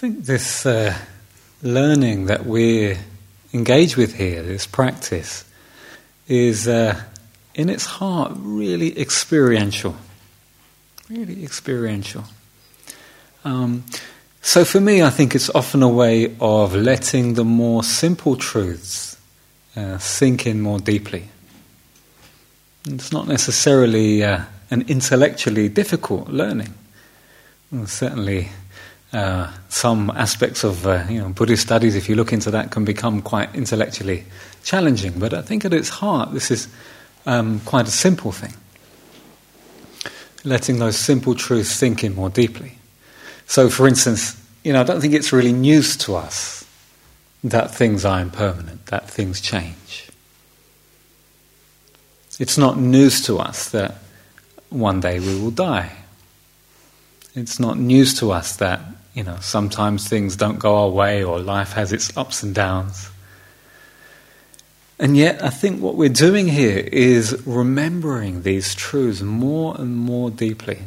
think this uh, learning that we engage with here, this practice, is uh, in its heart really experiential. Really experiential. Um, so for me, I think it's often a way of letting the more simple truths uh, sink in more deeply. It's not necessarily uh, an intellectually difficult learning. Well, certainly, uh, some aspects of uh, you know Buddhist studies, if you look into that, can become quite intellectually challenging. But I think at its heart, this is um, quite a simple thing. Letting those simple truths sink in more deeply. So, for instance, you know, I don't think it's really news to us that things are impermanent, that things change. It's not news to us that one day we will die. It's not news to us that, you know, sometimes things don't go our way or life has its ups and downs. And yet, I think what we're doing here is remembering these truths more and more deeply.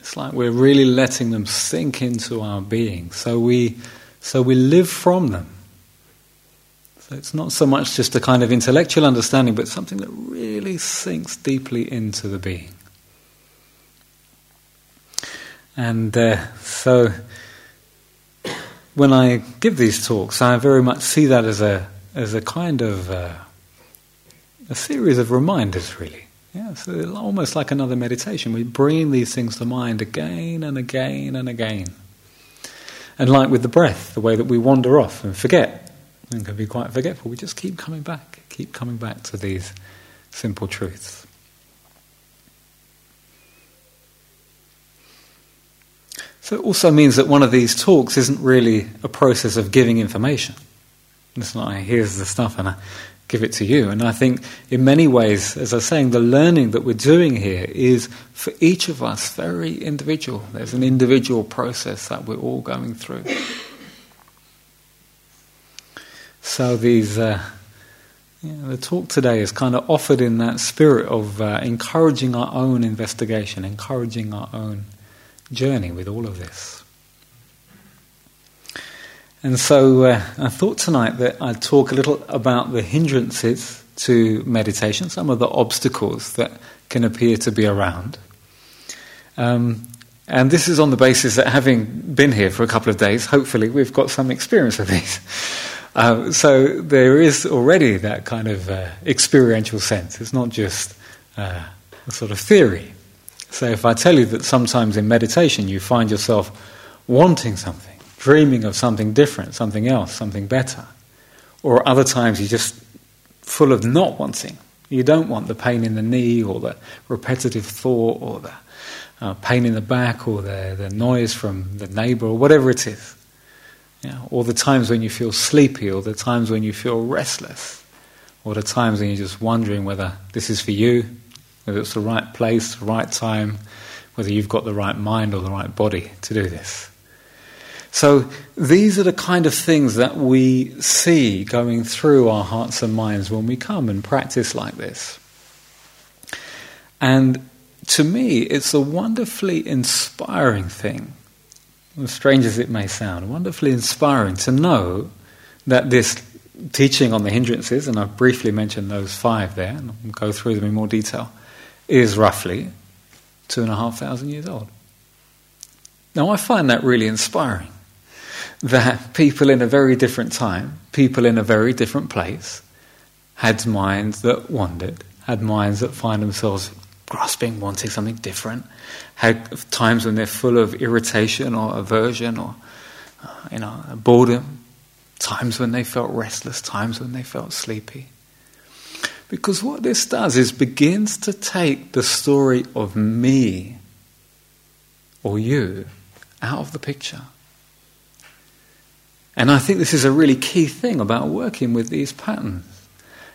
It's like we're really letting them sink into our being, so we, so we live from them. So it's not so much just a kind of intellectual understanding, but something that really sinks deeply into the being. And uh, so, when I give these talks, I very much see that as a as a kind of uh, a series of reminders, really. Yeah, so almost like another meditation. We bring these things to mind again and again and again. And like with the breath, the way that we wander off and forget, and can be quite forgetful, we just keep coming back, keep coming back to these simple truths. So it also means that one of these talks isn't really a process of giving information. It's not, here's the stuff and I give it to you. And I think in many ways, as I was saying, the learning that we're doing here is for each of us very individual. There's an individual process that we're all going through. So these, uh, know, the talk today is kind of offered in that spirit of uh, encouraging our own investigation, encouraging our own journey with all of this. And so uh, I thought tonight that I'd talk a little about the hindrances to meditation, some of the obstacles that can appear to be around. Um, and this is on the basis that having been here for a couple of days, hopefully we've got some experience of these. Uh, so there is already that kind of uh, experiential sense. It's not just uh, a sort of theory. So if I tell you that sometimes in meditation you find yourself wanting something, dreaming of something different, something else, something better. Or other times you're just full of not wanting. You don't want the pain in the knee or the repetitive thought or the uh, pain in the back or the, the noise from the neighbor or whatever it is. Know, or the times when you feel sleepy or the times when you feel restless or the times when you're just wondering whether this is for you, whether it's the right place, the right time, whether you've got the right mind or the right body to do this. So these are the kind of things that we see going through our hearts and minds when we come and practice like this. And to me, it's a wonderfully inspiring thing, as strange as it may sound, wonderfully inspiring to know that this teaching on the hindrances, and I've briefly mentioned those five there, and I'll go through them in more detail, is roughly two and a half thousand years old. Now, I find that really inspiring that people in a very different time, people in a very different place, had minds that wandered, had minds that find themselves grasping, wanting something different, had times when they're full of irritation or aversion or uh, you know boredom, times when they felt restless, times when they felt sleepy. Because what this does is begins to take the story of me or you out of the picture. And I think this is a really key thing about working with these patterns.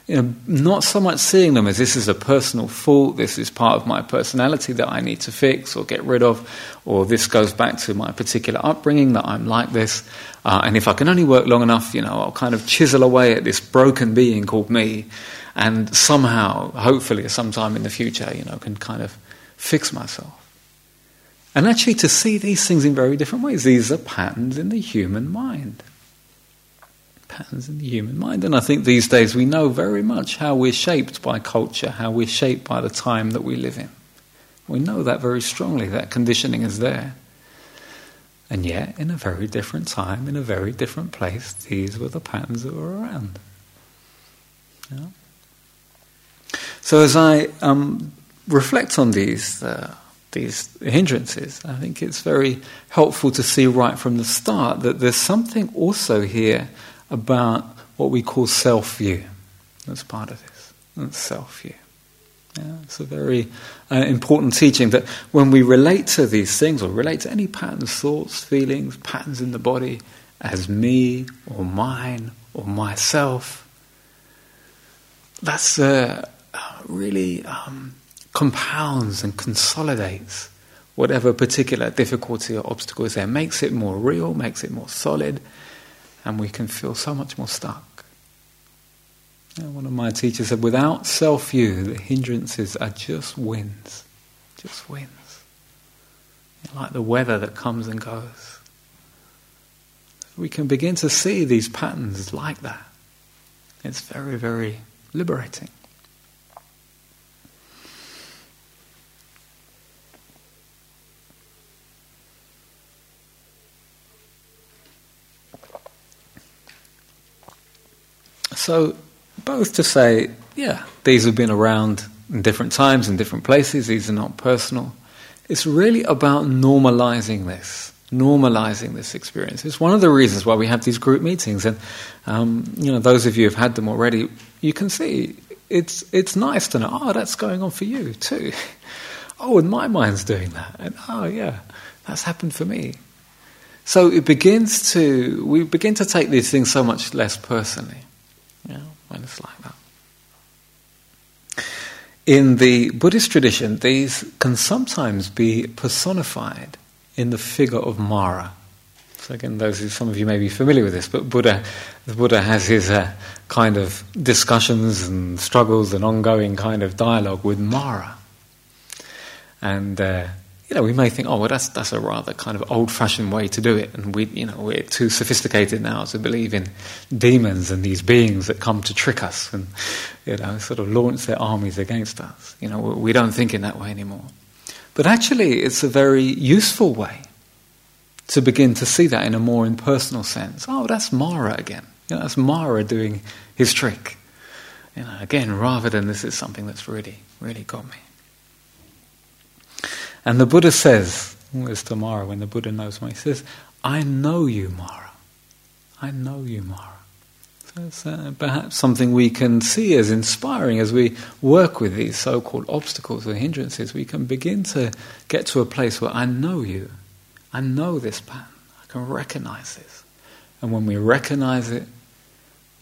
You know, not so much seeing them as this is a personal fault, this is part of my personality that I need to fix or get rid of, or this goes back to my particular upbringing that I'm like this. Uh, and if I can only work long enough, you know, I'll kind of chisel away at this broken being called me, and somehow, hopefully, sometime in the future, you know, can kind of fix myself. And actually, to see these things in very different ways. These are patterns in the human mind. Patterns in the human mind. And I think these days we know very much how we're shaped by culture, how we're shaped by the time that we live in. We know that very strongly, that conditioning is there. And yet, in a very different time, in a very different place, these were the patterns that were around. Yeah? So, as I um, reflect on these, uh, these hindrances, I think it's very helpful to see right from the start that there's something also here about what we call self view. That's part of this. That's self view. Yeah, it's a very uh, important teaching that when we relate to these things or relate to any patterns, thoughts, feelings, patterns in the body as me or mine or myself, that's uh, really um, compounds and consolidates whatever particular difficulty or obstacle is there, makes it more real, makes it more solid, and we can feel so much more stuck. One of my teachers said, without self view, the hindrances are just winds. Just winds. Like the weather that comes and goes. We can begin to see these patterns like that. It's very, very liberating. So, both to say, yeah, these have been around in different times, in different places, these are not personal. It's really about normalizing this, normalizing this experience. It's one of the reasons why we have these group meetings. And, um, you know, those of you who have had them already, you can see it's, it's nice to know, oh, that's going on for you too. oh, and my mind's doing that. And, oh, yeah, that's happened for me. So it begins to, we begin to take these things so much less personally when it's like that. In the Buddhist tradition, these can sometimes be personified in the figure of Mara. So again, those some of you may be familiar with this, but Buddha, the Buddha has his uh, kind of discussions and struggles and ongoing kind of dialogue with Mara, and uh, you know, we may think, oh, well, that's that's a rather kind of old-fashioned way to do it, and we, you know, we're too sophisticated now to believe in demons and these beings that come to trick us and, you know, sort of launch their armies against us. You know, we don't think in that way anymore. But actually, it's a very useful way to begin to see that in a more impersonal sense. Oh, that's Mara again. You know, that's Mara doing his trick. You know, again, rather than this is something that's really, really got me. And the Buddha says, it's tomorrow when the Buddha knows me, he says, I know you, Mara. I know you, Mara. So it's uh, perhaps something we can see as inspiring as we work with these so called obstacles or hindrances. We can begin to get to a place where I know you. I know this pattern. I can recognize this. And when we recognize it,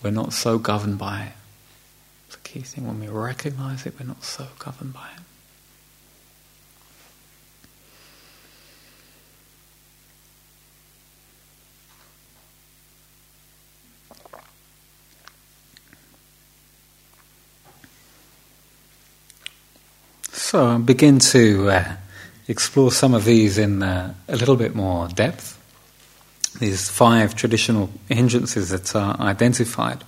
we're not so governed by it. It's a key thing. When we recognize it, we're not so governed by it. So begin to uh, explore some of these in uh, a little bit more depth. These five traditional hindrances that are identified.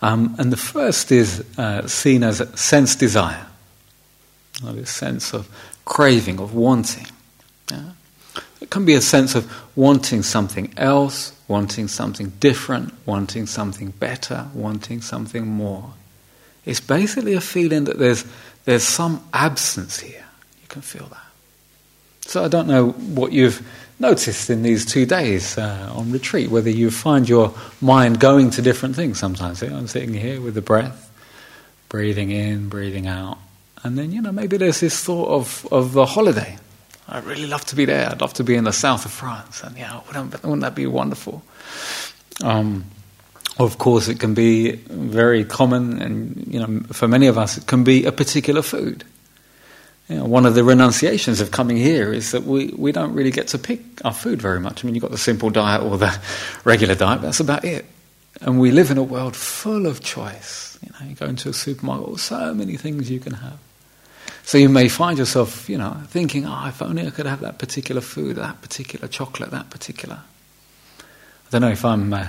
Um, and the first is uh, seen as sense desire, this sense of craving, of wanting. Yeah? It can be a sense of wanting something else, wanting something different, wanting something better, wanting something more. It's basically a feeling that there's there's some absence here. You can feel that. So I don't know what you've noticed in these two days uh, on retreat, whether you find your mind going to different things sometimes. I'm sitting here with the breath, breathing in, breathing out. And then, you know, maybe there's this thought of, of a holiday. I'd really love to be there. I'd love to be in the south of France. And, yeah, wouldn't, wouldn't that be wonderful? Um, of course, it can be very common, and you know, for many of us, it can be a particular food. You know, one of the renunciations of coming here is that we, we don't really get to pick our food very much. I mean, you've got the simple diet or the regular diet, that's about it. And we live in a world full of choice. You know, you go into a supermarket, so many things you can have. So you may find yourself, you know, thinking, oh, if only I could have that particular food, that particular chocolate, that particular. I don't know if I'm uh,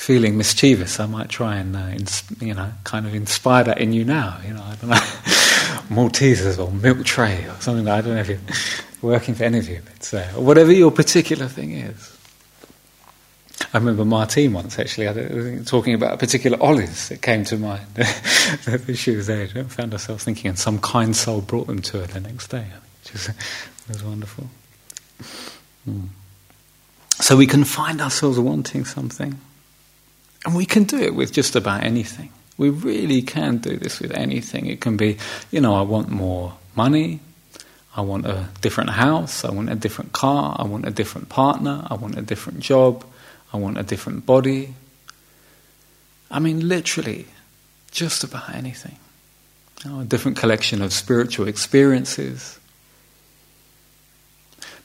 feeling mischievous. I might try and, uh, ins- you know, kind of inspire that in you now. You know, I don't know, Maltesers or milk tray or something. Like I don't know if you're working for any of you, but uh, whatever your particular thing is. I remember Martine once actually talking about a particular olives that came to mind. she was there, she found herself thinking, and some kind soul brought them to her the next day, which was, was wonderful. Mm. So we can find ourselves wanting something, and we can do it with just about anything. We really can do this with anything. It can be, you know, I want more money, I want a different house, I want a different car, I want a different partner, I want a different job. I want a different body. I mean, literally, just about anything. You know, a different collection of spiritual experiences.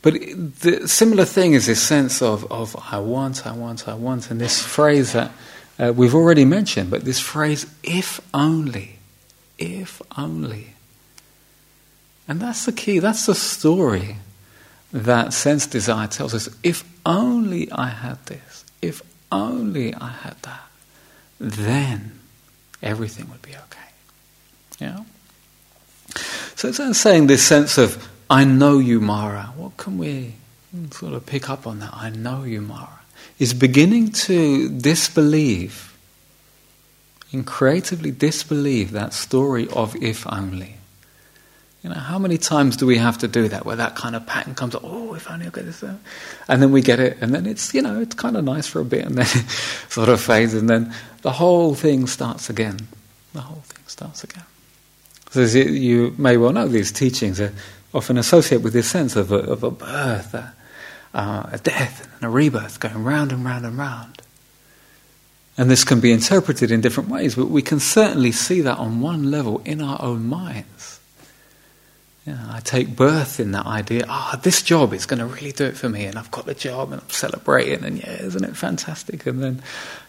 But the similar thing is this sense of, of I want, I want, I want, and this phrase that uh, we've already mentioned, but this phrase, if only, if only. And that's the key, that's the story that sense desire tells us. If only I had this, if only I had that, then everything would be okay. Yeah? So it's saying this sense of, I know you, Mara. What can we sort of pick up on that? I know you, Mara. Is beginning to disbelieve, and creatively disbelieve that story of if only. You know, how many times do we have to do that where that kind of pattern comes, oh, if only I get this, and then we get it, and then it's, you know, it's kind of nice for a bit, and then it sort of fades, and then the whole thing starts again. The whole thing starts again. So you may well know, these teachings are often associate with this sense of a, of a birth, a, uh, a death, and a rebirth going round and round and round. And this can be interpreted in different ways, but we can certainly see that on one level in our own minds. I take birth in that idea, ah, oh, this job is going to really do it for me, and I've got the job, and I'm celebrating, and yeah, isn't it fantastic? And then,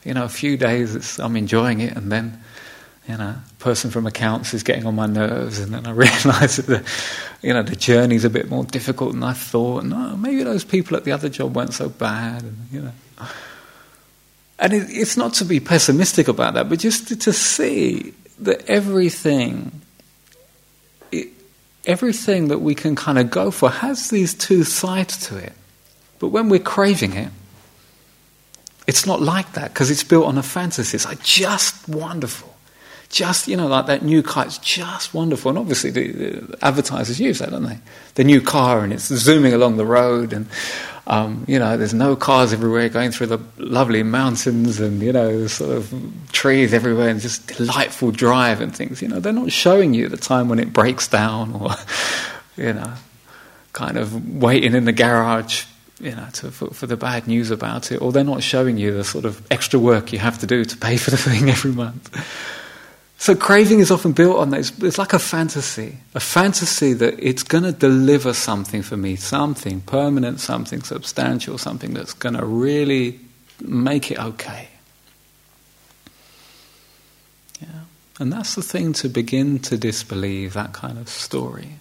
you know, a few days I'm enjoying it, and then, you know, a person from accounts is getting on my nerves, and then I realise that the, you know, the journey's a bit more difficult than I thought, and oh, maybe those people at the other job weren't so bad, and you know. And it, it's not to be pessimistic about that, but just to, to see that everything everything that we can kind of go for has these two sides to it. But when we're craving it, it's not like that because it's built on a fantasy. It's like just wonderful. Just, you know, like that new car, it's just wonderful. And obviously, the, the advertisers use that, don't they? The new car, and it's zooming along the road, and um, you know, there's no cars everywhere going through the lovely mountains and, you know, sort of trees everywhere and just delightful drive and things. You know, they're not showing you the time when it breaks down or, you know, kind of waiting in the garage, you know, to, for, for the bad news about it. Or they're not showing you the sort of extra work you have to do to pay for the thing every month. So craving is often built on that. It's, like a fantasy, a fantasy that it's going to deliver something for me, something permanent, something substantial, something that's going to really make it okay. Yeah. And that's the thing to begin to disbelieve that kind of story.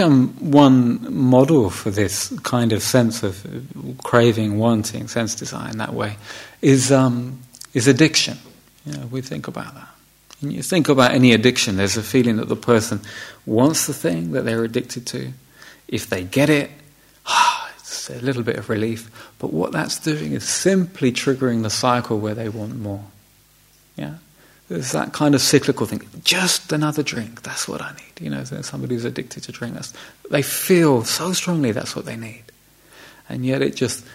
Um, one model for this kind of sense of craving, wanting, sense desire in that way is, um, is addiction. You know, we think about that. And you think about any addiction, there's a feeling that the person wants the thing that they're addicted to. If they get it, it's a little bit of relief. But what that's doing is simply triggering the cycle where they want more. Yeah? There's that kind of cyclical thing. Just another drink. That's what I need. You know, somebody who's addicted to drink. That's, they feel so strongly that's what they need. And yet it just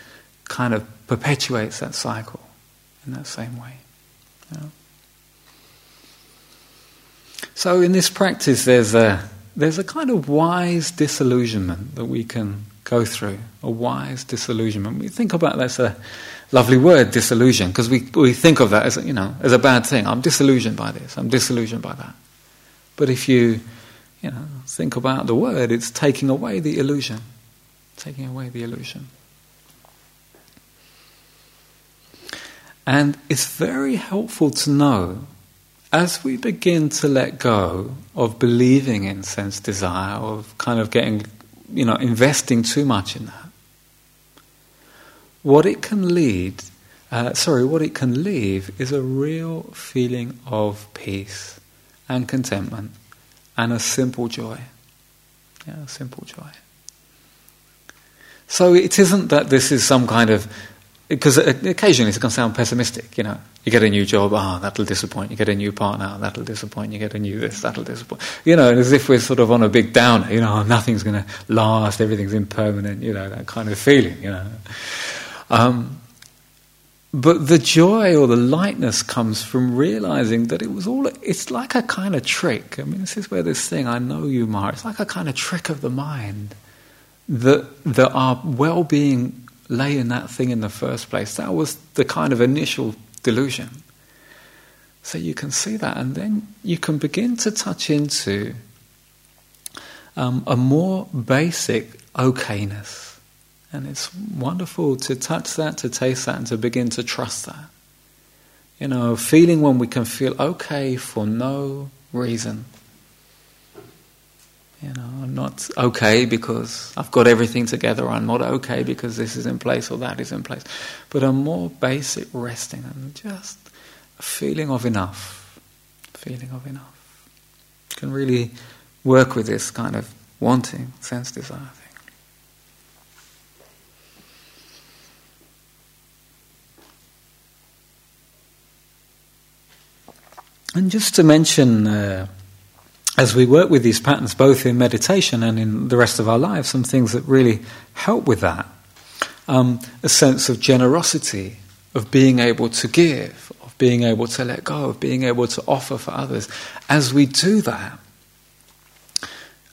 kind of perpetuates that cycle in that same way. You know? So in this practice, there's a, there's a kind of wise disillusionment that we can go through. A wise disillusionment. We think about that a lovely word, disillusion, because we, we think of that as, you know, as a bad thing. I'm disillusioned by this, I'm disillusioned by that. But if you, you know, think about the word, it's taking away the illusion. Taking away the illusion. And it's very helpful to know as we begin to let go of believing in sense desire, of kind of getting, you know, investing too much in that, what it can lead, uh, sorry, what it can leave is a real feeling of peace and contentment and a simple joy. Yeah, a simple joy. So it isn't that this is some kind of because occasionally it can sound pessimistic, you know. You get a new job, ah, oh, that'll disappoint. You get a new partner, that'll disappoint. You get a new this, that'll disappoint. You know, as if we're sort of on a big downer, you know, nothing's going to last, everything's impermanent, you know, that kind of feeling, you know. Um, but the joy or the lightness comes from realizing that it was all, it's like a kind of trick. I mean, this is where this thing, I know you, Mar, it's like a kind of trick of the mind that, that our well being lay in that thing in the first place. That was the kind of initial delusion. So you can see that, and then you can begin to touch into um, a more basic okayness. And it's wonderful to touch that, to taste that, and to begin to trust that. You know, feeling when we can feel okay for no reason. You know, I'm not okay because I've got everything together. I'm not okay because this is in place or that is in place. But a more basic resting and just a feeling of enough. Feeling of enough. Can really work with this kind of wanting, sense desire thing. And just to mention. Uh, as we work with these patterns, both in meditation and in the rest of our lives, some things that really help with that. Um, a sense of generosity, of being able to give, of being able to let go, of being able to offer for others. As we do that,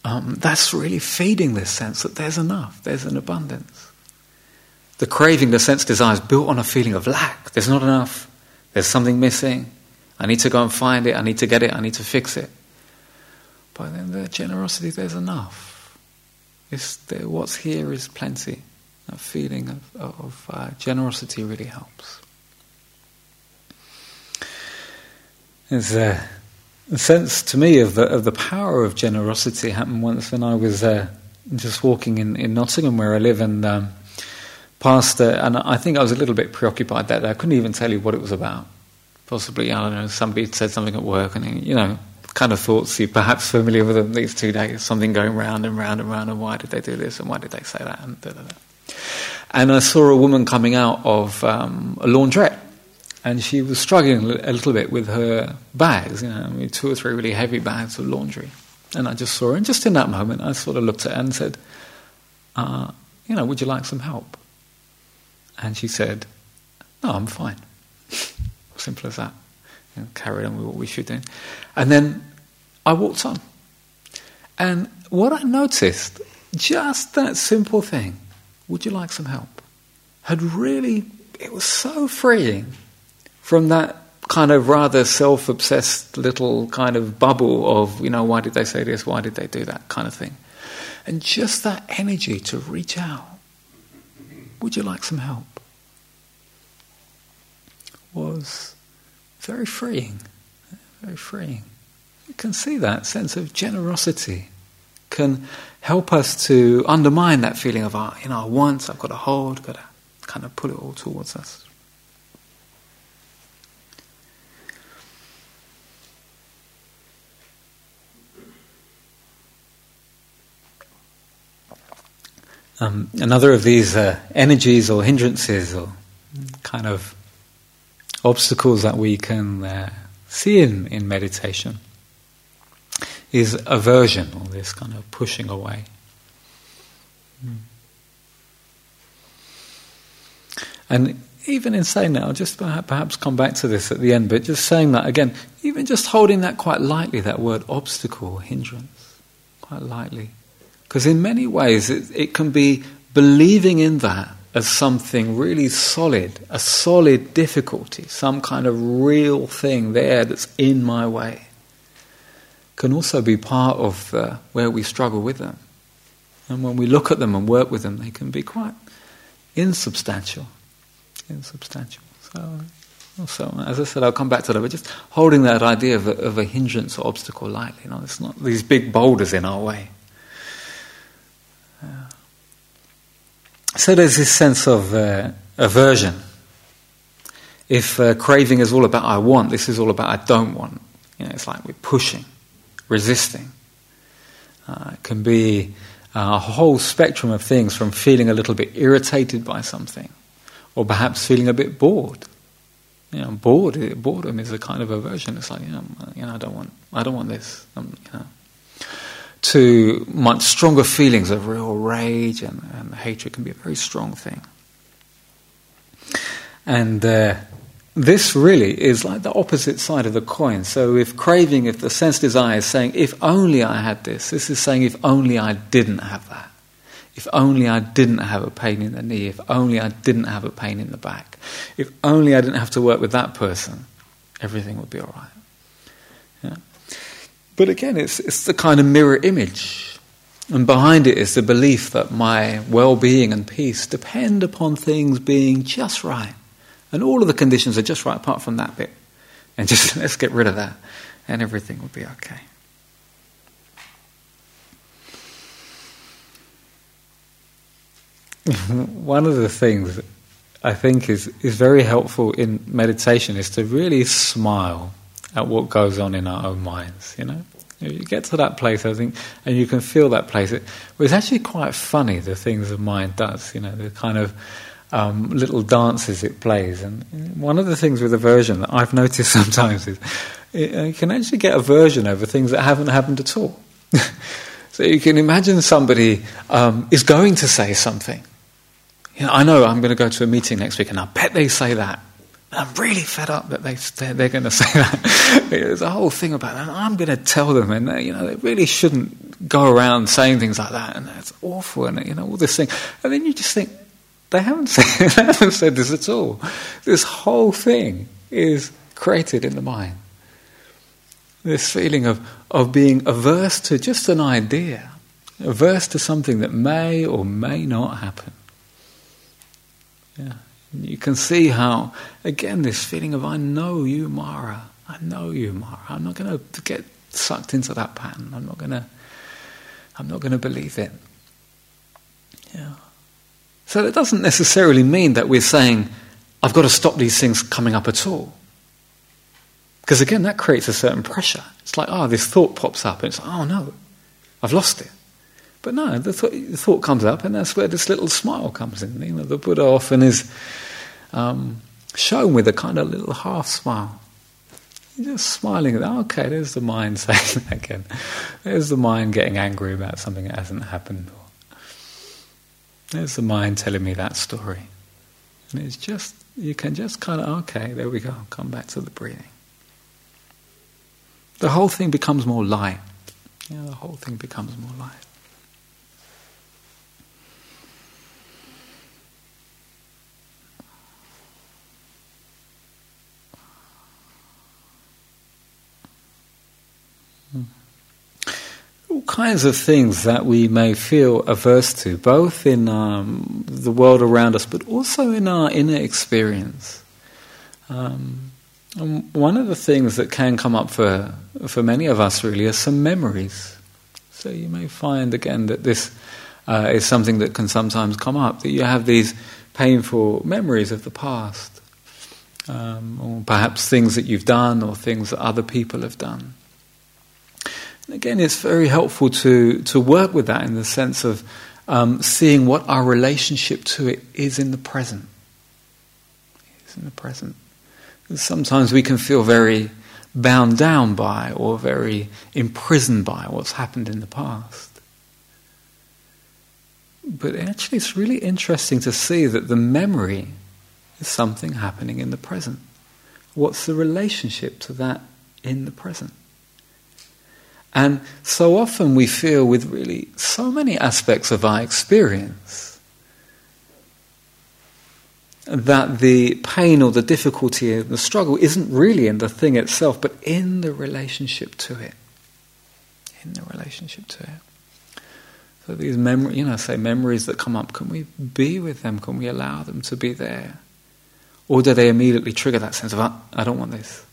um, that's really feeding this sense that there's enough, there's an abundance. The craving, the sense desire is built on a feeling of lack. There's not enough, there's something missing. I need to go and find it, I need to get it, I need to fix it. But then the generosity, there's enough. What's here is plenty. That feeling of, of uh, generosity really helps. There's a, a, sense to me of the, of the power of generosity happened once when I was uh, just walking in, in Nottingham where I live and um, past, uh, and I think I was a little bit preoccupied that day. I couldn't even tell you what it was about. Possibly, I don't know, somebody said something at work and, you know, kind of thoughts you're perhaps familiar with them these two days, something going round and round and round, and why did they do this and why did they say that? And, da, da, da. and I saw a woman coming out of um, a laundrette, and she was struggling a little bit with her bags, you know, two or three really heavy bags of laundry. And I just saw her, and just in that moment, I sort of looked at her and said, uh, You know, would you like some help? And she said, No, I'm fine. Simple as that and carried on with what we should do. And then I walked on. And what I noticed, just that simple thing, would you like some help? Had really, it was so freeing from that kind of rather self obsessed little kind of bubble of, you know, why did they say this, why did they do that kind of thing. And just that energy to reach out. Would you like some help? Was very freeing. Very freeing. You can see that sense of generosity can help us to undermine that feeling of, our, you know, I want, I've got to hold, got to kind of pull it all towards us. Um, another of these uh, energies or hindrances or kind of obstacles that we can uh, see in, in meditation is aversion, or this kind of pushing away. Mm. And even in saying that, I'll just perhaps come back to this at the end, but just saying that again, even just holding that quite lightly, that word obstacle, hindrance, quite lightly. Because in many ways, it, it can be believing in that as something really solid, a solid difficulty, some kind of real thing there that's in my way. can also be part of uh, where we struggle with them. And when we look at them and work with them, they can be quite insubstantial. Insubstantial. So, so as I said, I'll come back to that. But just holding that idea of a, of a hindrance or obstacle lightly. You know, it's not these big boulders in our way. So there's this sense of uh, aversion. If uh, craving is all about I want, this is all about I don't want. You know, it's like we're pushing, resisting. Uh, it can be a whole spectrum of things from feeling a little bit irritated by something, or perhaps feeling a bit bored. You know, bored. Boredom is a kind of aversion. It's like you know, you know I don't want, I don't want this. Um, you know. To much stronger feelings of real rage and, and hatred can be a very strong thing. And uh, this really is like the opposite side of the coin. So, if craving, if the sense desire is saying, if only I had this, this is saying, if only I didn't have that. If only I didn't have a pain in the knee. If only I didn't have a pain in the back. If only I didn't have to work with that person, everything would be all right. But again, it's, it's the kind of mirror image. And behind it is the belief that my well being and peace depend upon things being just right. And all of the conditions are just right apart from that bit. And just let's get rid of that, and everything will be okay. One of the things I think is, is very helpful in meditation is to really smile at what goes on in our own minds, you know? If you get to that place, I think, and you can feel that place, it, it's actually quite funny the things the mind does, you know, the kind of um, little dances it plays. And one of the things with aversion that I've noticed sometimes is it, you can actually get aversion over things that haven't happened at all. so you can imagine somebody um, is going to say something. You know, I know I'm going to go to a meeting next week, and I bet they say that. I'm really fed up that they they're going to say that. There's a whole thing about that. I'm going to tell them, and they, you know, they really shouldn't go around saying things like that, and it's awful, and you know, all this thing. And then you just think, they haven't said, they haven't said this at all. This whole thing is created in the mind. This feeling of, of being averse to just an idea, averse to something that may or may not happen. Yeah. You can see how, again, this feeling of I know you, Mara. I know you, Mara. I'm not going to get sucked into that pattern. I'm not going to. I'm not going to believe it. Yeah. So that doesn't necessarily mean that we're saying, I've got to stop these things coming up at all. Because again, that creates a certain pressure. It's like, oh, this thought pops up, and it's oh no, I've lost it. But no, the, th- the thought comes up, and that's where this little smile comes in. You know, the Buddha often is um, shown with a kind of little half smile. You're just smiling at that. Okay, there's the mind saying that again. There's the mind getting angry about something that hasn't happened. There's the mind telling me that story. And it's just, you can just kind of, okay, there we go, come back to the breathing. The whole thing becomes more light. Yeah, the whole thing becomes more light. All kinds of things that we may feel averse to, both in um, the world around us, but also in our inner experience. Um, one of the things that can come up for for many of us really are some memories. So you may find again that this uh, is something that can sometimes come up that you have these painful memories of the past, um, or perhaps things that you've done or things that other people have done. Again, it's very helpful to, to work with that in the sense of um, seeing what our relationship to it is in the present. Is in the present. Sometimes we can feel very bound down by or very imprisoned by what's happened in the past. But actually, it's really interesting to see that the memory is something happening in the present. What's the relationship to that in the present? And so often we feel with really so many aspects of our experience that the pain or the difficulty or the struggle isn't really in the thing itself, but in the relationship to it. in the relationship to it. So these memories, you know, say memories that come up, can we be with them? Can we allow them to be there? Or do they immediately trigger that sense of, oh, I don't want this,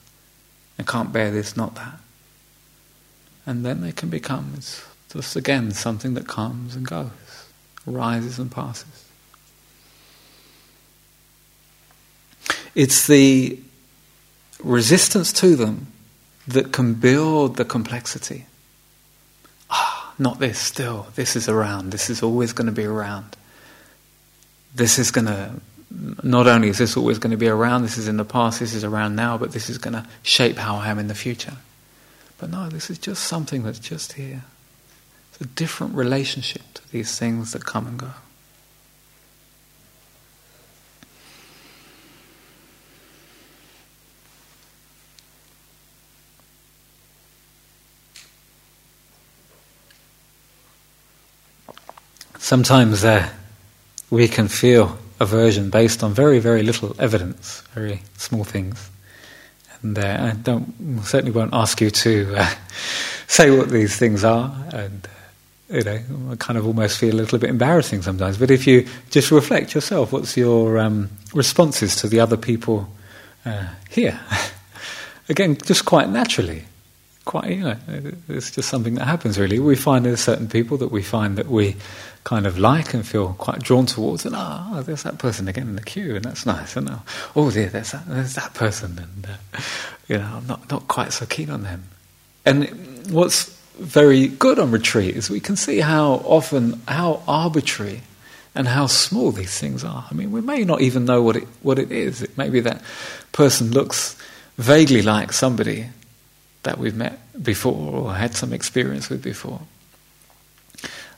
I can't bear this, not that? And then they can become, it's just again something that comes and goes, rises and passes. It's the resistance to them that can build the complexity. Ah, not this still. This is around. This is always going to be around. This is going to, not only is this always going to be around, this is in the past, this is around now, but this is going to shape how I am in the future. But no, this is just something that's just here. It's a different relationship to these things that come and go. Sometimes uh, we can feel aversion based on very, very little evidence, very small things. Uh, I don't, certainly won't ask you to uh, say what these things are, and uh, you know, I kind of almost feel a little bit embarrassing sometimes. But if you just reflect yourself, what's your um, responses to the other people uh, here? Again, just quite naturally quite, you know, it's just something that happens really. We find there's certain people that we find that we kind of like and feel quite drawn towards, and ah, oh, there's that person again in the queue, and that's nice. And oh, oh dear, there's that, there's that person, and uh, you know, I'm not not quite so keen on them. And what's very good on retreat is we can see how often, how arbitrary and how small these things are. I mean, we may not even know what it what it is. It may be that person looks vaguely like somebody that we've met before or had some experience with before.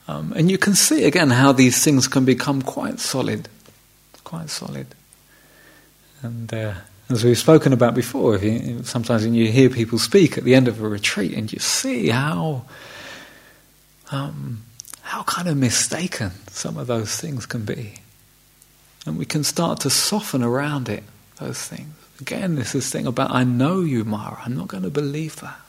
Um, and you can see again how these things can become quite solid, quite solid. And uh, as we've spoken about before, you, sometimes when you hear people speak at the end of a retreat, and you see how um, how kind of mistaken some of those things can be, and we can start to soften around it those things. Again, there's this is thing about I know you, Mara. I'm not going to believe that.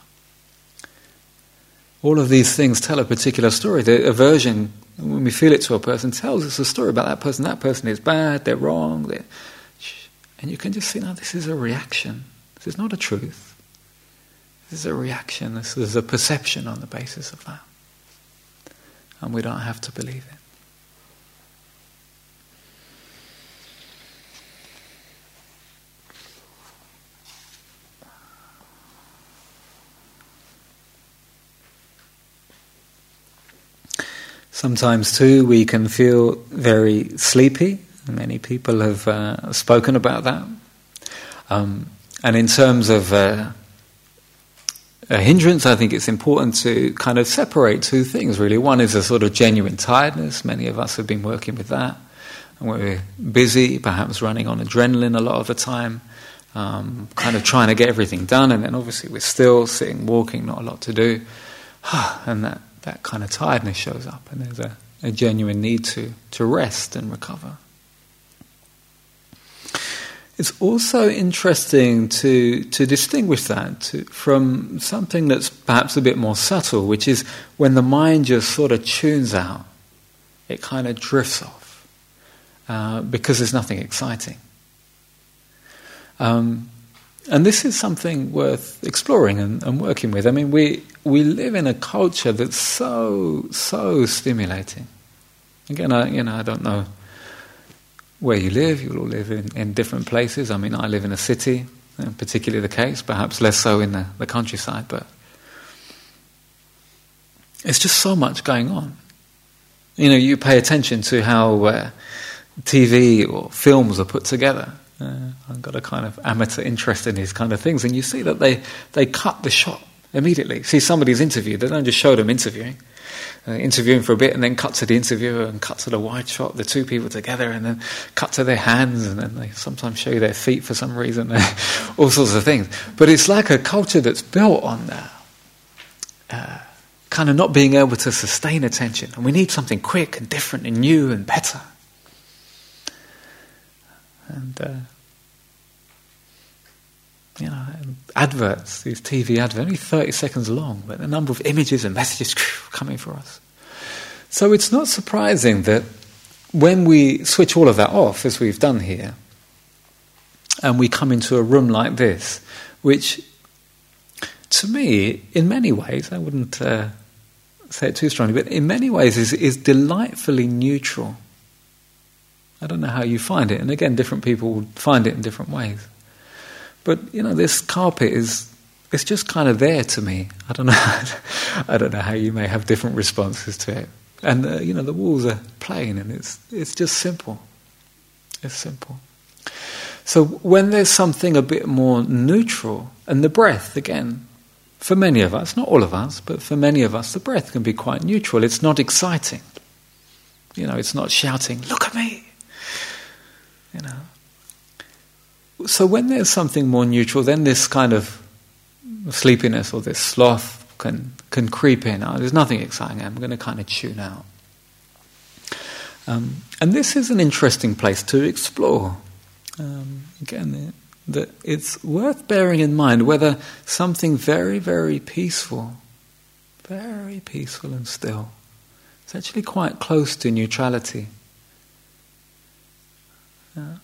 All of these things tell a particular story. The aversion, when we feel it to a person, tells us a story about that person. That person is bad, they're wrong. They're... And you can just see now this is a reaction. This is not a truth. This is a reaction. This is a perception on the basis of that. And we don't have to believe it. Sometimes, too, we can feel very sleepy. Many people have uh, spoken about that. Um, and in terms of uh, a hindrance, I think it's important to kind of separate two things, really. One is a sort of genuine tiredness. Many of us have been working with that. And we're busy, perhaps running on adrenaline a lot of the time, um, kind of trying to get everything done. And then obviously we're still sitting, walking, not a lot to do. and that that kind of tiredness shows up, and there's a, a genuine need to, to rest and recover. It's also interesting to, to distinguish that to, from something that's perhaps a bit more subtle, which is when the mind just sort of tunes out, it kind of drifts off uh, because there's nothing exciting. Um, and this is something worth exploring and, and, working with. I mean, we, we live in a culture that's so, so stimulating. Again, I, you know, I don't know where you live. You all live in, in different places. I mean, I live in a city, particularly the case, perhaps less so in the, the countryside, but it's just so much going on. You know, you pay attention to how uh, TV or films are put together uh, I've got a kind of amateur interest in these kind of things, and you see that they, they cut the shot immediately. See somebody's interview, they don't just show them interviewing, uh, interviewing for a bit, and then cut to the interviewer and cut to the wide shot, the two people together, and then cut to their hands, and then they sometimes show you their feet for some reason, all sorts of things. But it's like a culture that's built on that. Uh, kind of not being able to sustain attention, and we need something quick and different and new and better. And, uh, you know, adverts, these TV adverts, only 30 seconds long, but the number of images and messages coming for us. So it's not surprising that when we switch all of that off, as we've done here, and we come into a room like this, which to me, in many ways, I wouldn't uh, say it too strongly, but in many ways is, is delightfully neutral. I don't know how you find it, and again, different people find it in different ways. But you know, this carpet is it's just kind of there to me. I don't know. I don't know how you may have different responses to it. And uh, you know, the walls are plain, and it's it's just simple. It's simple. So when there's something a bit more neutral, and the breath again, for many of us, not all of us, but for many of us, the breath can be quite neutral. It's not exciting. You know, it's not shouting, "Look at me." You know, so when there's something more neutral, then this kind of sleepiness or this sloth can can creep in. Oh, there's nothing exciting. I'm going to kind of tune out. Um, and this is an interesting place to explore. Um, again, that it's worth bearing in mind whether something very, very peaceful, very peaceful and still, it's actually quite close to neutrality. Yeah.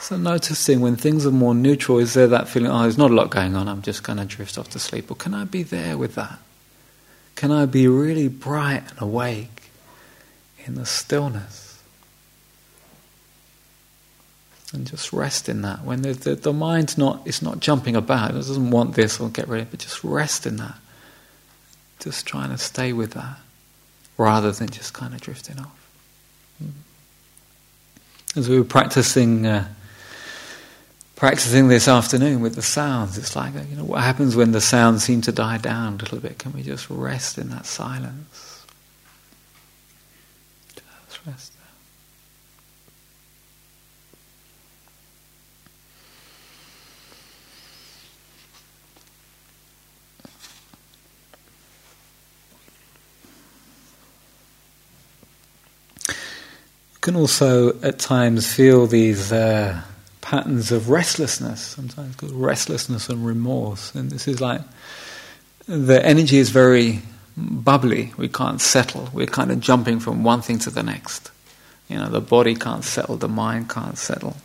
So noticing when things are more neutral, is there that feeling, oh, there's not a lot going on, I'm just going to drift off to sleep? Or can I be there with that? Can I be really bright and awake in the stillness? And just rest in that. When the, the, the mind's not, it's not jumping about, it doesn't want this or get ready, but just rest in that. Just trying to stay with that rather than just kind of drifting off. Hmm. As we were practicing uh, practicing this afternoon with the sounds. It's like, you know, what happens when the sounds seem to die down a little bit? Can we just rest in that silence? Just rest can also at times feel these uh, patterns of restlessness, sometimes called restlessness and remorse. And this is like the energy is very bubbly. We can't settle. We're kind of jumping from one thing to the next. You know, the body can't settle, the mind can't settle.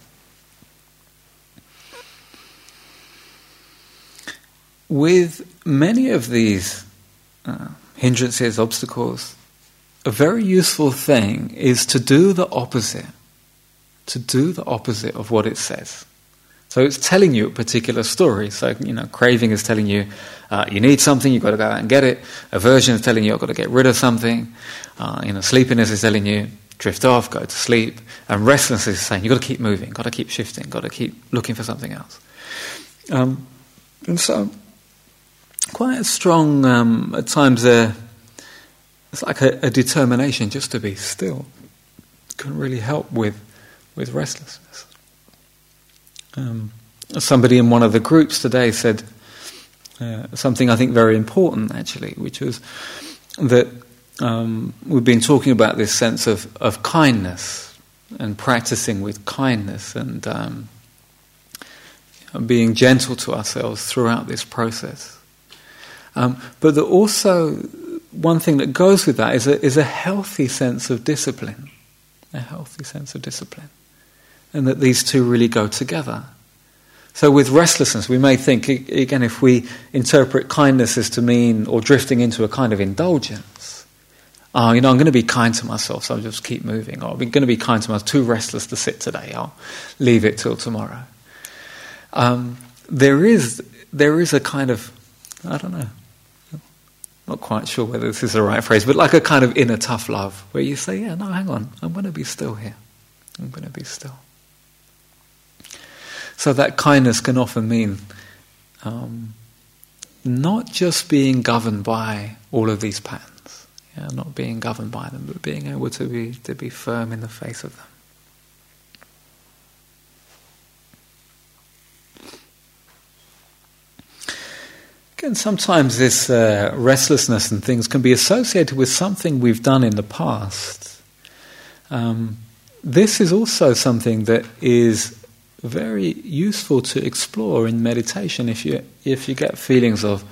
With many of these uh, hindrances, obstacles, a very useful thing is to do the opposite to do the opposite of what it says. So it's telling you a particular story. So, you know, craving is telling you uh, you need something, you've got to go out and get it. Aversion is telling you you've got to get rid of something. Uh, you know, sleepiness is telling you drift off, go to sleep. And restlessness is saying you've got to keep moving, got to keep shifting, got to keep looking for something else. Um, and so, quite a strong, um, at times, uh, it's like a, a determination just to be still. Can really help with with restlessness. Um, somebody in one of the groups today said uh, something I think very important, actually, which was that um, we've been talking about this sense of, of kindness and practicing with kindness and um, being gentle to ourselves throughout this process. Um, but that also, one thing that goes with that is a, is a healthy sense of discipline. A healthy sense of discipline and that these two really go together. So, with restlessness, we may think, again, if we interpret kindness as to mean or drifting into a kind of indulgence, oh, you know, I'm going to be kind to myself, so I'll just keep moving. Or I'm going to be kind to myself, too restless to sit today, I'll leave it till tomorrow. Um, there, is, there is a kind of, I don't know, not quite sure whether this is the right phrase, but like a kind of inner tough love, where you say, yeah, no, hang on, I'm going to be still here. I'm going to be still. So that kindness can often mean um, not just being governed by all of these patterns, yeah, not being governed by them, but being able to be to be firm in the face of them. Again, sometimes this uh, restlessness and things can be associated with something we've done in the past. Um, this is also something that is very useful to explore in meditation if you if you get feelings of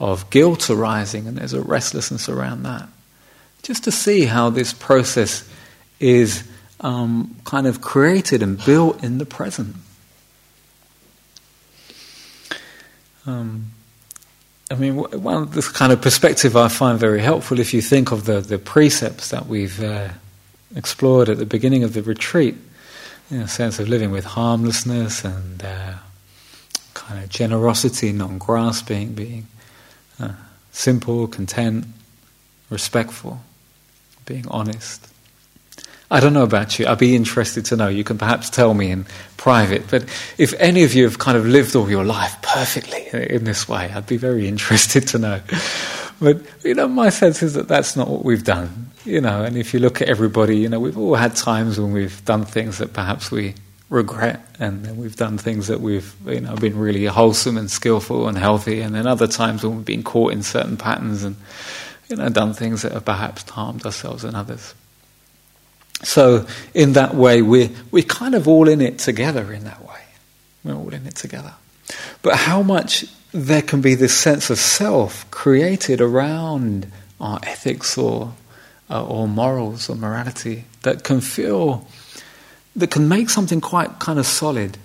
of guilt arising and there's a restlessness around that. Just to see how this process is um, kind of created and built in the present. Um, I mean, one this kind of perspective I find very helpful if you think of the, the precepts that we've uh, explored at the beginning of the retreat, you know, sense of living with harmlessness and uh, kind of generosity, non-grasping, being uh, simple, content, respectful, being honest. I don't know about you. I'd be interested to know. You can perhaps tell me in private. But if any of you have kind of lived all your life perfectly in this way, I'd be very interested to know. But, you know, my sense is that that's not what we've done. You know, and if you look at everybody, you know, we've all had times when we've done things that perhaps we regret, and then we've done things that we've, you know, been really wholesome and skillful and healthy, and then other times when we've been caught in certain patterns and, you know, done things that have perhaps harmed ourselves and others. So, in that way, we're, we're kind of all in it together in that way. We're all in it together. But how much there can be this sense of self created around our ethics or, uh, or morals or morality that can feel, that can make something quite kind of solid.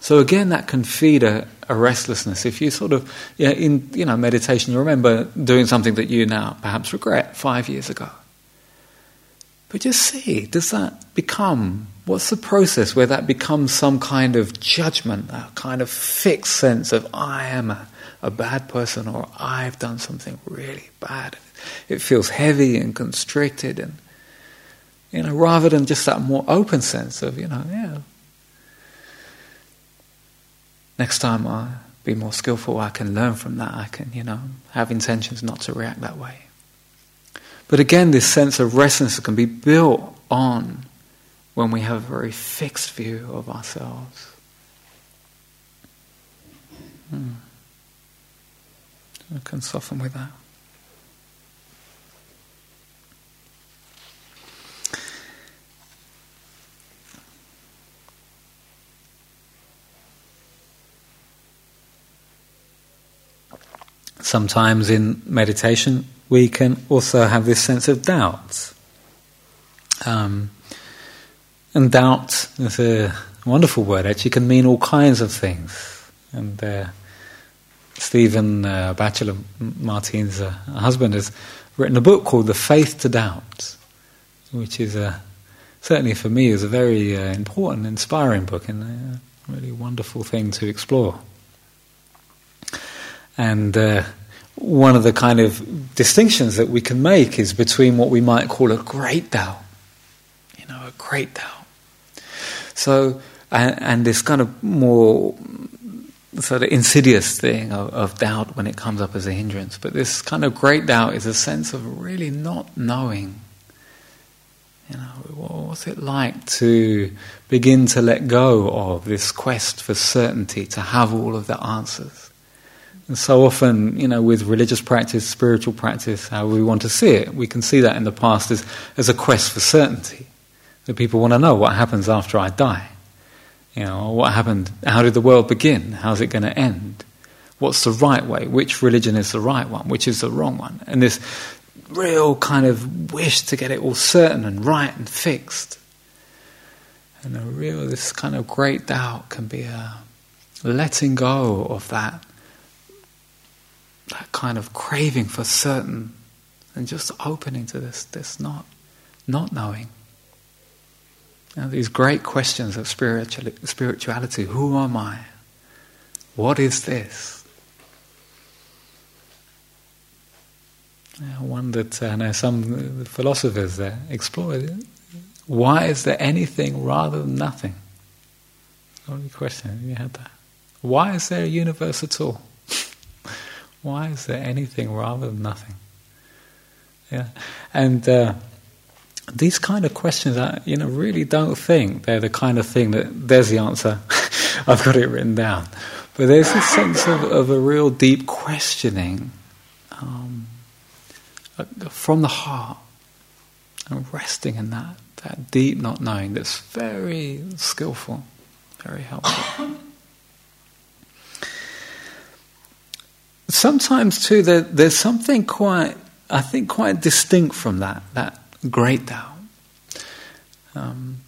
So again, that can feed a, a restlessness. If you sort of, in you know meditation, you remember doing something that you now perhaps regret five years ago but just see, does that become, what's the process where that becomes some kind of judgment, a kind of fixed sense of I am a, a bad person or I've done something really bad? It feels heavy and constricted and, you know, rather than just that more open sense of, you know, yeah, next time I'll be more skillful, I can learn from that, I can, you know, have intentions not to react that way. But again, this sense of restlessness can be built on when we have a very fixed view of ourselves. Hmm. I can soften with that. Sometimes in meditation, we can also have this sense of doubt. Um, and doubt is a wonderful word, actually, can mean all kinds of things. And uh, Stephen uh, Batchelor Martine's uh, husband has written a book called The Faith to Doubt, which is a, certainly for me is a very uh, important, inspiring book and a really wonderful thing to explore. And uh, one of the kind of distinctions that we can make is between what we might call a great doubt, you know, a great doubt. So, and, and this kind of more sort of insidious thing of, of, doubt when it comes up as a hindrance. But this kind of great doubt is a sense of really not knowing. You know, what's it like to begin to let go of this quest for certainty, to have all of the answers? And so often, you know, with religious practice, spiritual practice, how we want to see it, we can see that in the past as, as a quest for certainty. That people want to know what happens after I die. You know, what happened? How did the world begin? How's it going to end? What's the right way? Which religion is the right one? Which is the wrong one? And this real kind of wish to get it all certain and right and fixed. And a real, this kind of great doubt can be a letting go of that that kind of craving for certain and just opening to this, this not, not knowing. These great questions of spirituality who am I? What is this? I wondered, uh, I know some uh, philosophers there explore it. Why is there anything rather than nothing? Only question, you had that. Why is there a universe at all? Why is there anything rather than nothing? Yeah, and uh, these kind of questions, I you know really don't think they're the kind of thing that there's the answer. I've got it written down, but there's a sense of, of a real deep questioning um, from the heart and resting in that that deep not knowing that's very skillful, very helpful. Sometimes too, there, there's something quite, I think, quite distinct from that that great doubt. Um,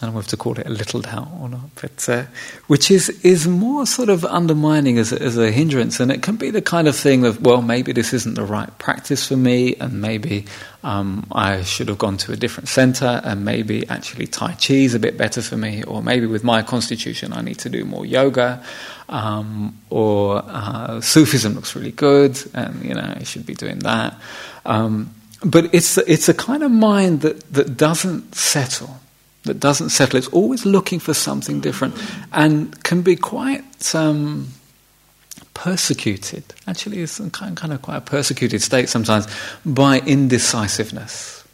I don't know if to call it a little doubt or not, but uh, which is is more sort of undermining as a, as a hindrance, and it can be the kind of thing of well, maybe this isn't the right practice for me, and maybe um, I should have gone to a different center, and maybe actually Tai Chi is a bit better for me, or maybe with my constitution I need to do more yoga, um, or uh, Sufism looks really good, and you know I should be doing that. Um, but it's it's a kind of mind that that doesn't settle that doesn't settle. It's always looking for something different and can be quite um, persecuted. Actually, it's kind, kind of quite a persecuted state sometimes by indecisiveness.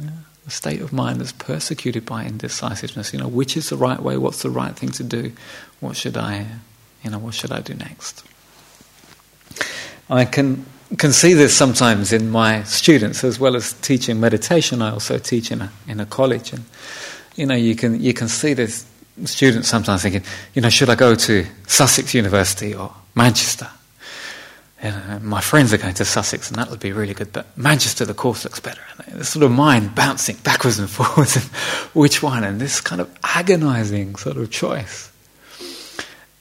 Yeah. A state of mind that's persecuted by indecisiveness. You know, which is the right way? What's the right thing to do? What should I, you know, what should I do next? I can can see this sometimes in my students as well as teaching meditation. I also teach in a in a college, and you know you can you can see this students sometimes thinking, you know, should I go to Sussex University or Manchester? You know, my friends are going to Sussex, and that would be really good. But Manchester, the course looks better. And the sort of mind bouncing backwards and forwards, and which one? And this kind of agonizing sort of choice.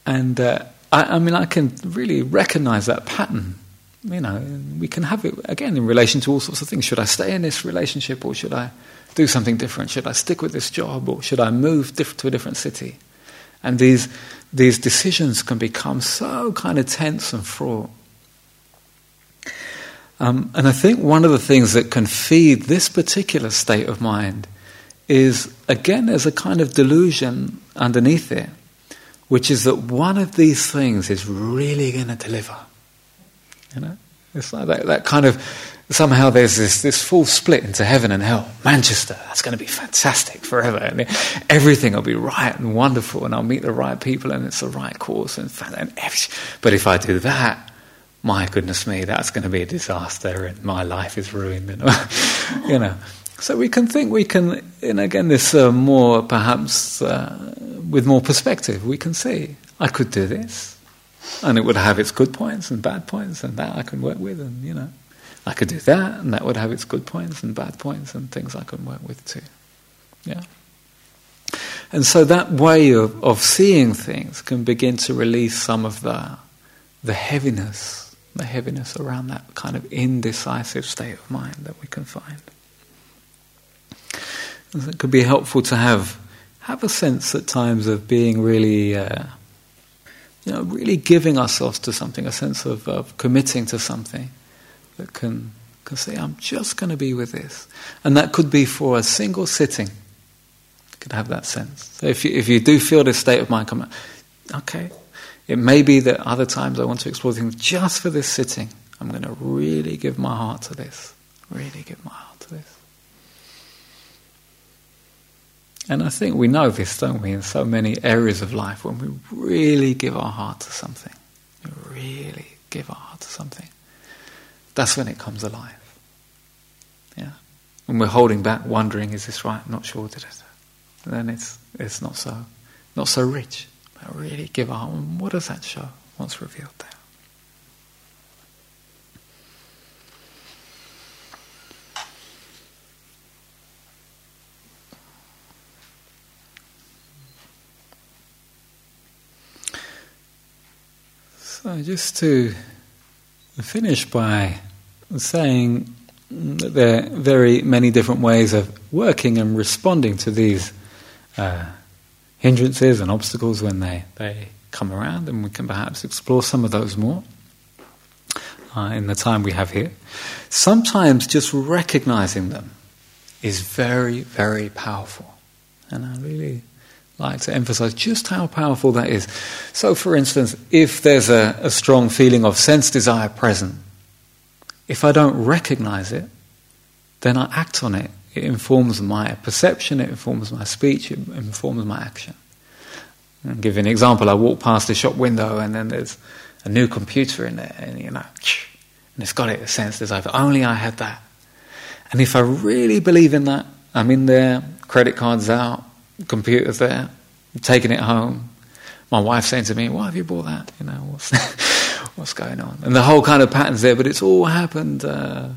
And uh, I, I mean, I can really recognize that pattern you know, we can have it again in relation to all sorts of things. Should I stay in this relationship or should I do something different? Should I stick with this job or should I move diff- to a different city? And these, these decisions can become so kind of tense and fraught. Um, and I think one of the things that can feed this particular state of mind is, again, there's a kind of delusion underneath it, which is that one of these things is really going to deliver. You know, it's like that, that kind of somehow there's this, this full split into heaven and hell. Manchester, that's going to be fantastic forever. And everything will be right and wonderful, and I'll meet the right people, and it's the right course. And, and but if I do that, my goodness me, that's going to be a disaster, and my life is ruined. you know. So we can think we can, and again, this uh, more perhaps uh, with more perspective, we can see I could do this. And it would have its good points and bad points, and that I can work with, and you know, I could do that, and that would have its good points and bad points, and things I can work with too. Yeah. And so that way of, of seeing things can begin to release some of the, the heaviness, the heaviness around that kind of indecisive state of mind that we can find. And it could be helpful to have have a sense at times of being really uh, you know, really giving ourselves to something, a sense of, of committing to something that can, can say, I'm just going to be with this. And that could be for a single sitting. You could have that sense. So if you, if you do feel this state of mind come out, okay, it may be that other times I want to explore things just for this sitting. I'm going to really give my heart to this. Really give my heart to this. And I think we know this, don't we, in so many areas of life when we really give our heart to something. We really give our heart to something. That's when it comes alive. Yeah. When we're holding back, wondering, is this right? Not sure, did it? Then it's it's not so not so rich. But really give our. What does that show? What's revealed there? So, just to finish by saying that there are very many different ways of working and responding to these uh, hindrances and obstacles when they, they come around, and we can perhaps explore some of those more uh, in the time we have here. Sometimes just recognizing them is very, very powerful. And I really like to emphasize just how powerful that is. So, for instance, if there's a, a, strong feeling of sense desire present, if I don't recognize it, then I act on it. It informs my perception, it informs my speech, it informs my action. I'll give you an example. I walk past a shop window and then there's a new computer in there, and you know, and it's got it, a sense desire. If only I had that. And if I really believe in that, I'm in there, credit cards out, computers there, taking it home. My wife saying to me, "Why have you bought that? You know, what's what's going on?" And the whole kind of patterns there, but it's all happened uh,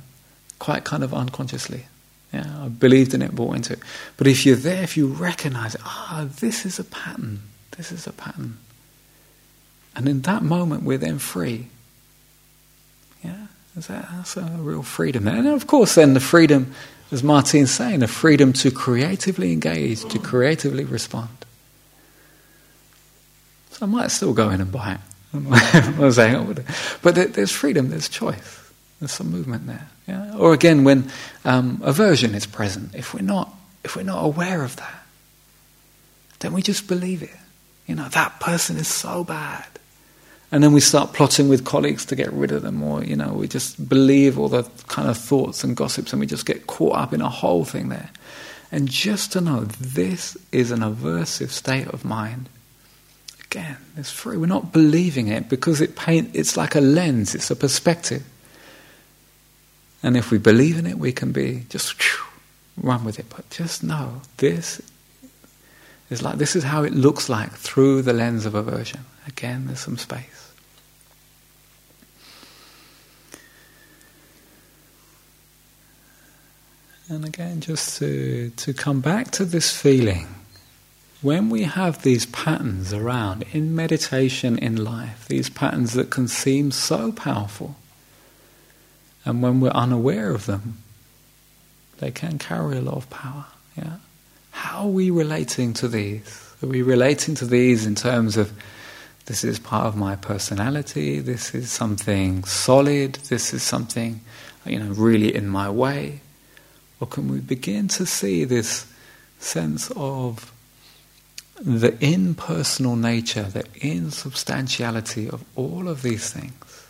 quite kind of unconsciously. Yeah, I believed in it, bought into it. But if you're there, if you recognize, ah, this is a pattern. This is a pattern. And in that moment, we're then free. Yeah, that, that's a real freedom. And of course, then the freedom, as Martine's saying, the freedom to creatively engage, to creatively respond. So I might still go in and buy it. I'm saying, but there's freedom, there's choice, there's some movement there. Yeah? Or again, when um, aversion is present, if we're not, if we're not aware of that, then we just believe it. You know, that person is so bad. And then we start plotting with colleagues to get rid of them, or, you know, we just believe all the kind of thoughts and gossips and we just get caught up in a whole thing there. And just to know this is an aversive state of mind. Again, it's free. We're not believing it because it paint, it's like a lens, it's a perspective. And if we believe in it, we can be just run with it. But just know this is like this is how it looks like through the lens of aversion. Again, there's some space. And again, just to, to come back to this feeling. When we have these patterns around in meditation, in life, these patterns that can seem so powerful, and when we're unaware of them, they can carry a lot of power. Yeah? How are we relating to these? Are we relating to these in terms of this is part of my personality, this is something solid, this is something you know really in my way? Or can we begin to see this sense of the impersonal nature, the insubstantiality of all of these things?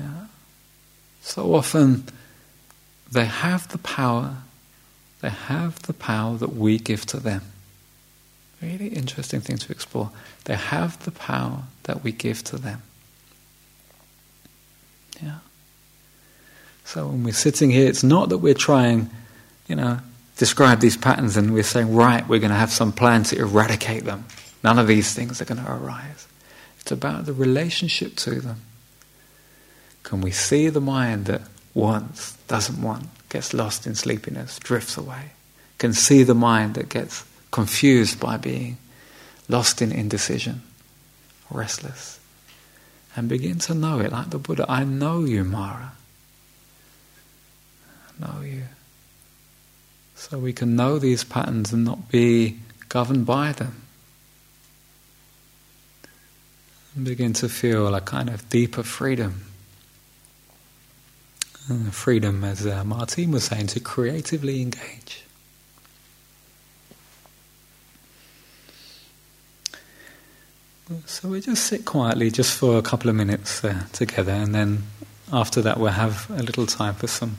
Yeah? So often they have the power, they have the power that we give to them. Really interesting thing to explore. They have the power that we give to them. Yeah. So when we're sitting here, it's not that we're trying, you know, describe these patterns and we're saying, right, we're going to have some plan to eradicate them. None of these things are going to arise. It's about the relationship to them. Can we see the mind that wants, doesn't want, gets lost in sleepiness, drifts away? Can see the mind that gets confused by being lost in indecision, restless? And begin to know it like the Buddha. I know you, Mara know you. So we can know these patterns and not be governed by them. And begin to feel a kind of deeper freedom. And freedom, as uh, Martine was saying, to creatively engage. So we just sit quietly just for a couple of minutes uh, together, and then after that we'll have a little time for some